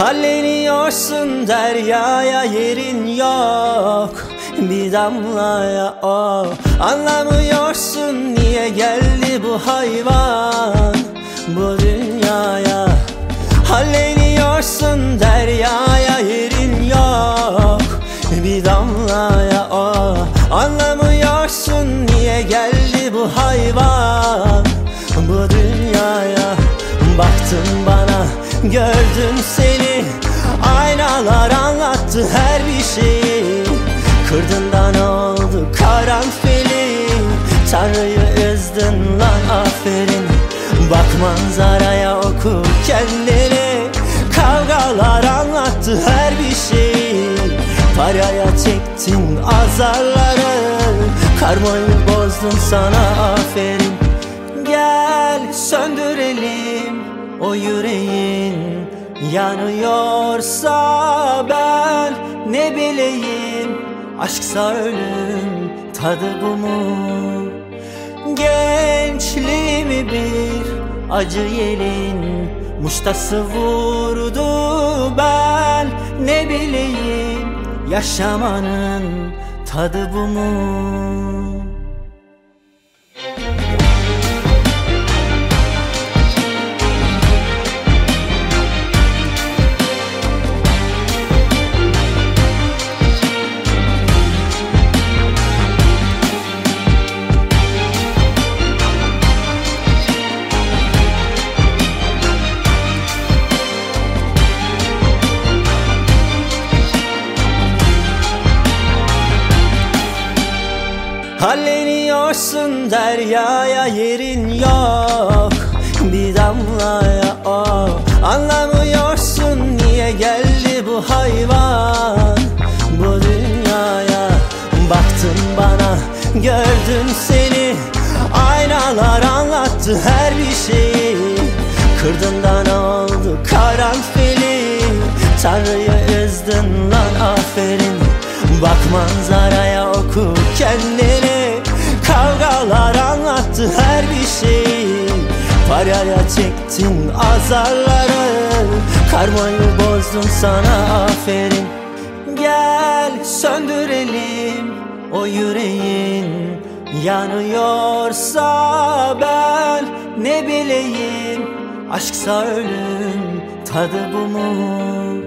Halleniyorsun deryaya yerin yok Bir damlaya o. Anlamıyorsun niye geldi bu hayvan Bu dünyaya. Halleniyorsun deryaya yerin yok Bir damlaya o. Anlamıyorsun niye geldi bu hayvan Bu dünyaya. Baktın bana gördüm seni anlattı her bir şeyi Kırdın ne oldu karanfili. Tanrı'yı üzdün lan aferin. Bak manzaraya oku kendini. Kavgalar anlattı her bir şeyi Paraya çektin azarları. Karmayı bozdun sana aferin. Gel söndürelim o yüreğin Yanıyorsa ben ne bileyim Aşksa ölüm tadı bu mu? Gençliğimi bir acı yelin Muştası vurdu ben. Ne bileyim Yaşamanın tadı bu mu Halleniyorsun deryaya yerin yok. Bir damlaya o Anlamıyorsun niye geldi bu hayvan? Bu dünyaya Baktın bana gördüm seni. Aynalar anlattı her bir şeyi. Kırdın ne oldu karanfili. Tanrı'yı üzdün lan aferin. Bak manzaraya oku kendini Paraya çektin azarları. Karmayı bozdun sana aferin. Gel söndürelim o yüreğin. Yanıyorsa ben ne bileyim. Aşksa ölüm tadı bu mu?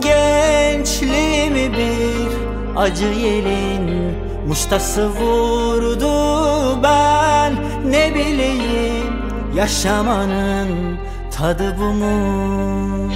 Gençliğimi bir acı yelin Muştası vurdu ben ne bileyim Yaşamanın tadı bu mu?